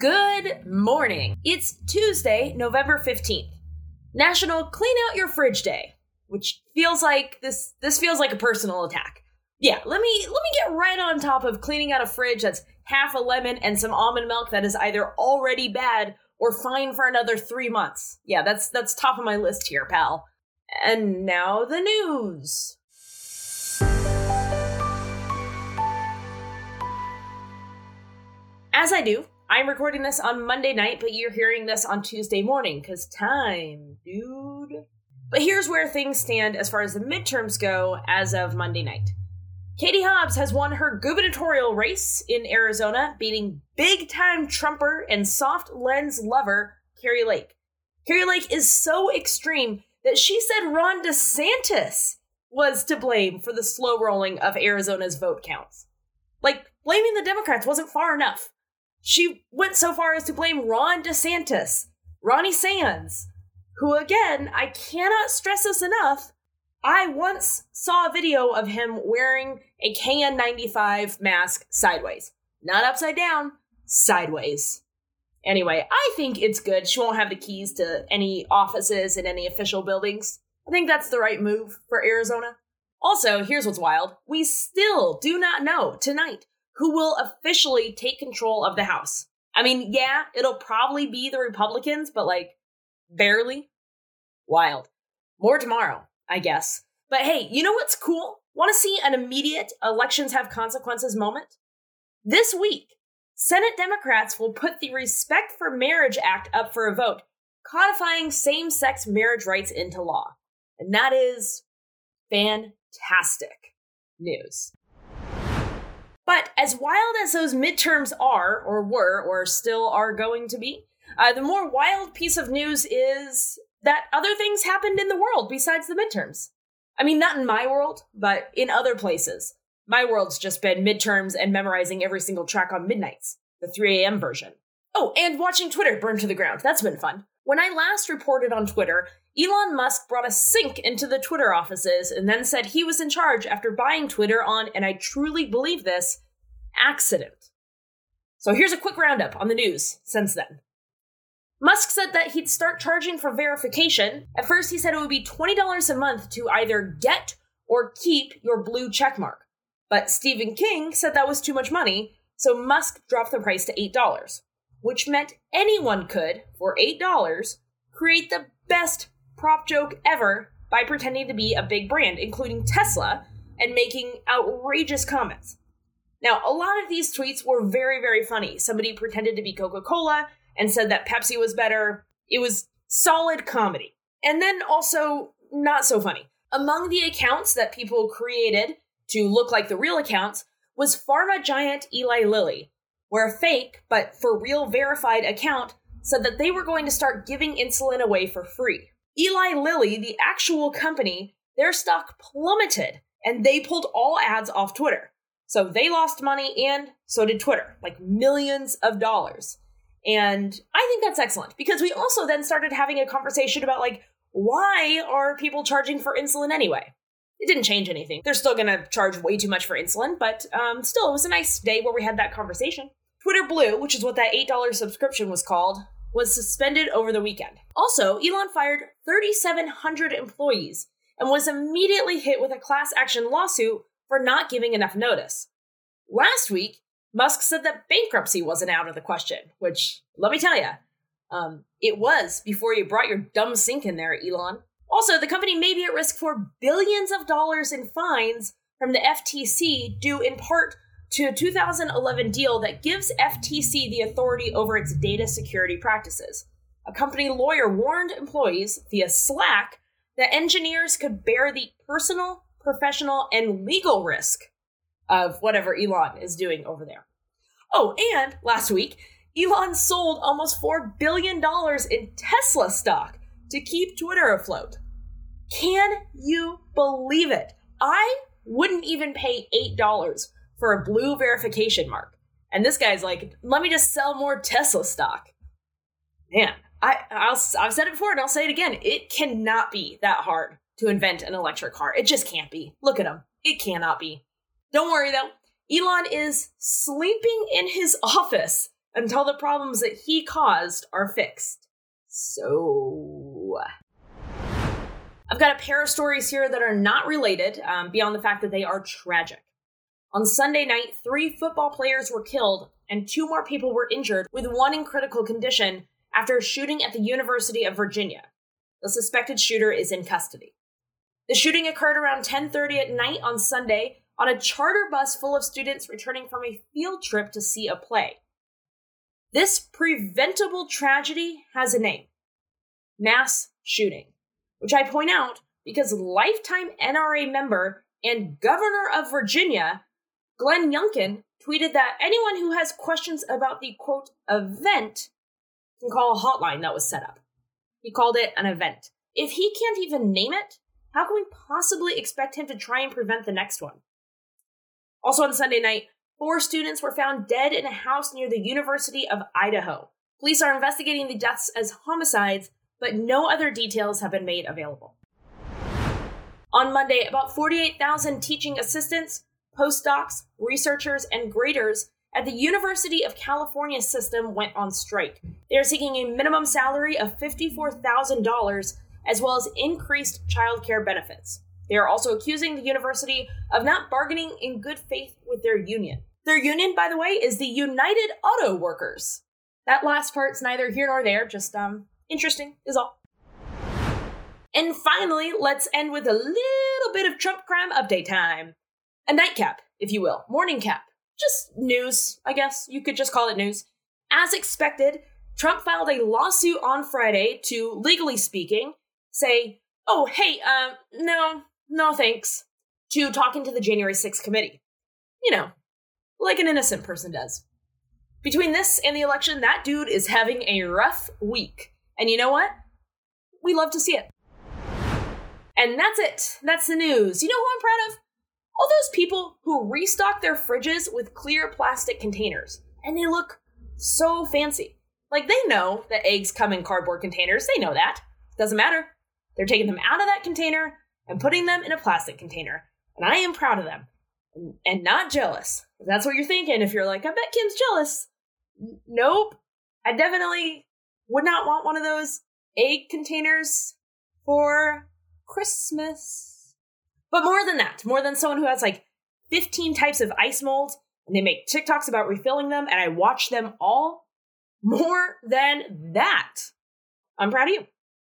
Good morning. It's Tuesday, November 15th. National Clean Out Your Fridge Day, which feels like this this feels like a personal attack. Yeah, let me let me get right on top of cleaning out a fridge that's half a lemon and some almond milk that is either already bad or fine for another 3 months. Yeah, that's that's top of my list here, pal. And now the news. As I do, I'm recording this on Monday night, but you're hearing this on Tuesday morning, because time, dude. But here's where things stand as far as the midterms go as of Monday night. Katie Hobbs has won her gubernatorial race in Arizona, beating big time Trumper and soft lens lover Kari Lake. Kari Lake is so extreme that she said Ron DeSantis was to blame for the slow rolling of Arizona's vote counts. Like, blaming the Democrats wasn't far enough. She went so far as to blame Ron DeSantis, Ronnie Sands, who, again, I cannot stress this enough. I once saw a video of him wearing a KN95 mask sideways. Not upside down, sideways. Anyway, I think it's good. She won't have the keys to any offices in any official buildings. I think that's the right move for Arizona. Also, here's what's wild. We still do not know tonight who will officially take control of the House. I mean, yeah, it'll probably be the Republicans, but like barely. Wild. More tomorrow, I guess. But hey, you know what's cool? Want to see an immediate elections have consequences moment? This week, Senate Democrats will put the Respect for Marriage Act up for a vote, codifying same sex marriage rights into law. And that is fantastic news. But as wild as those midterms are, or were, or still are going to be, uh, the more wild piece of news is that other things happened in the world besides the midterms. I mean, not in my world, but in other places. My world's just been midterms and memorizing every single track on Midnights, the 3 a.m. version. Oh, and watching Twitter burn to the ground. That's been fun. When I last reported on Twitter, Elon Musk brought a sink into the Twitter offices and then said he was in charge after buying Twitter on, and I truly believe this, accident. So here's a quick roundup on the news since then. Musk said that he'd start charging for verification. At first, he said it would be $20 a month to either get or keep your blue checkmark. But Stephen King said that was too much money, so Musk dropped the price to $8, which meant anyone could, for $8, create the best prop joke ever by pretending to be a big brand, including Tesla, and making outrageous comments. Now, a lot of these tweets were very, very funny. Somebody pretended to be Coca Cola and said that Pepsi was better. It was solid comedy. And then also not so funny. Among the accounts that people created to look like the real accounts was pharma giant Eli Lilly, where a fake but for real verified account said that they were going to start giving insulin away for free. Eli Lilly, the actual company, their stock plummeted and they pulled all ads off Twitter. So they lost money and so did Twitter, like millions of dollars. And I think that's excellent because we also then started having a conversation about like, why are people charging for insulin anyway? It didn't change anything. They're still gonna charge way too much for insulin, but um, still, it was a nice day where we had that conversation. Twitter Blue, which is what that $8 subscription was called, was suspended over the weekend. Also, Elon fired 3,700 employees and was immediately hit with a class action lawsuit for not giving enough notice. Last week, Musk said that bankruptcy wasn't out of the question, which, let me tell you, um, it was before you brought your dumb sink in there, Elon. Also, the company may be at risk for billions of dollars in fines from the FTC due in part to a 2011 deal that gives FTC the authority over its data security practices. A company lawyer warned employees via Slack that engineers could bear the personal, professional, and legal risk of whatever Elon is doing over there. Oh, and last week, Elon sold almost $4 billion in Tesla stock to keep Twitter afloat. Can you believe it? I wouldn't even pay $8 for a blue verification mark. And this guy's like, let me just sell more Tesla stock. Man, I, I'll, I've said it before and I'll say it again. It cannot be that hard to invent an electric car. It just can't be. Look at him. It cannot be. Don't worry though. Elon is sleeping in his office until the problems that he caused are fixed. So. I've got a pair of stories here that are not related, um, beyond the fact that they are tragic. On Sunday night, three football players were killed and two more people were injured, with one in critical condition after a shooting at the University of Virginia. The suspected shooter is in custody. The shooting occurred around 10:30 at night on Sunday on a charter bus full of students returning from a field trip to see a play. This preventable tragedy has a name. Mass shooting, which I point out because lifetime NRA member and governor of Virginia, Glenn Youngkin, tweeted that anyone who has questions about the quote event can call a hotline that was set up. He called it an event. If he can't even name it, how can we possibly expect him to try and prevent the next one? Also on Sunday night, four students were found dead in a house near the University of Idaho. Police are investigating the deaths as homicides, but no other details have been made available. On Monday, about 48,000 teaching assistants, postdocs, researchers, and graders at the University of California system went on strike. They are seeking a minimum salary of $54,000 as well as increased childcare benefits. They are also accusing the university of not bargaining in good faith with their union. Their union, by the way, is the United Auto Workers. That last part's neither here nor there, just um interesting is all. And finally, let's end with a little bit of Trump crime update time. A nightcap, if you will, morning cap. Just news, I guess. You could just call it news. As expected, Trump filed a lawsuit on Friday to, legally speaking, say, oh, hey, um, no, no thanks, to talking to the January 6th committee. You know, like an innocent person does. Between this and the election, that dude is having a rough week. And you know what? We love to see it. And that's it. That's the news. You know who I'm proud of? All those people who restock their fridges with clear plastic containers. And they look so fancy. Like they know that eggs come in cardboard containers. They know that. Doesn't matter. They're taking them out of that container and putting them in a plastic container. And I am proud of them and not jealous. If that's what you're thinking, if you're like, I bet Kim's jealous. Nope. I definitely would not want one of those egg containers for Christmas. But more than that, more than someone who has like 15 types of ice molds and they make TikToks about refilling them and I watch them all, more than that, I'm proud of you.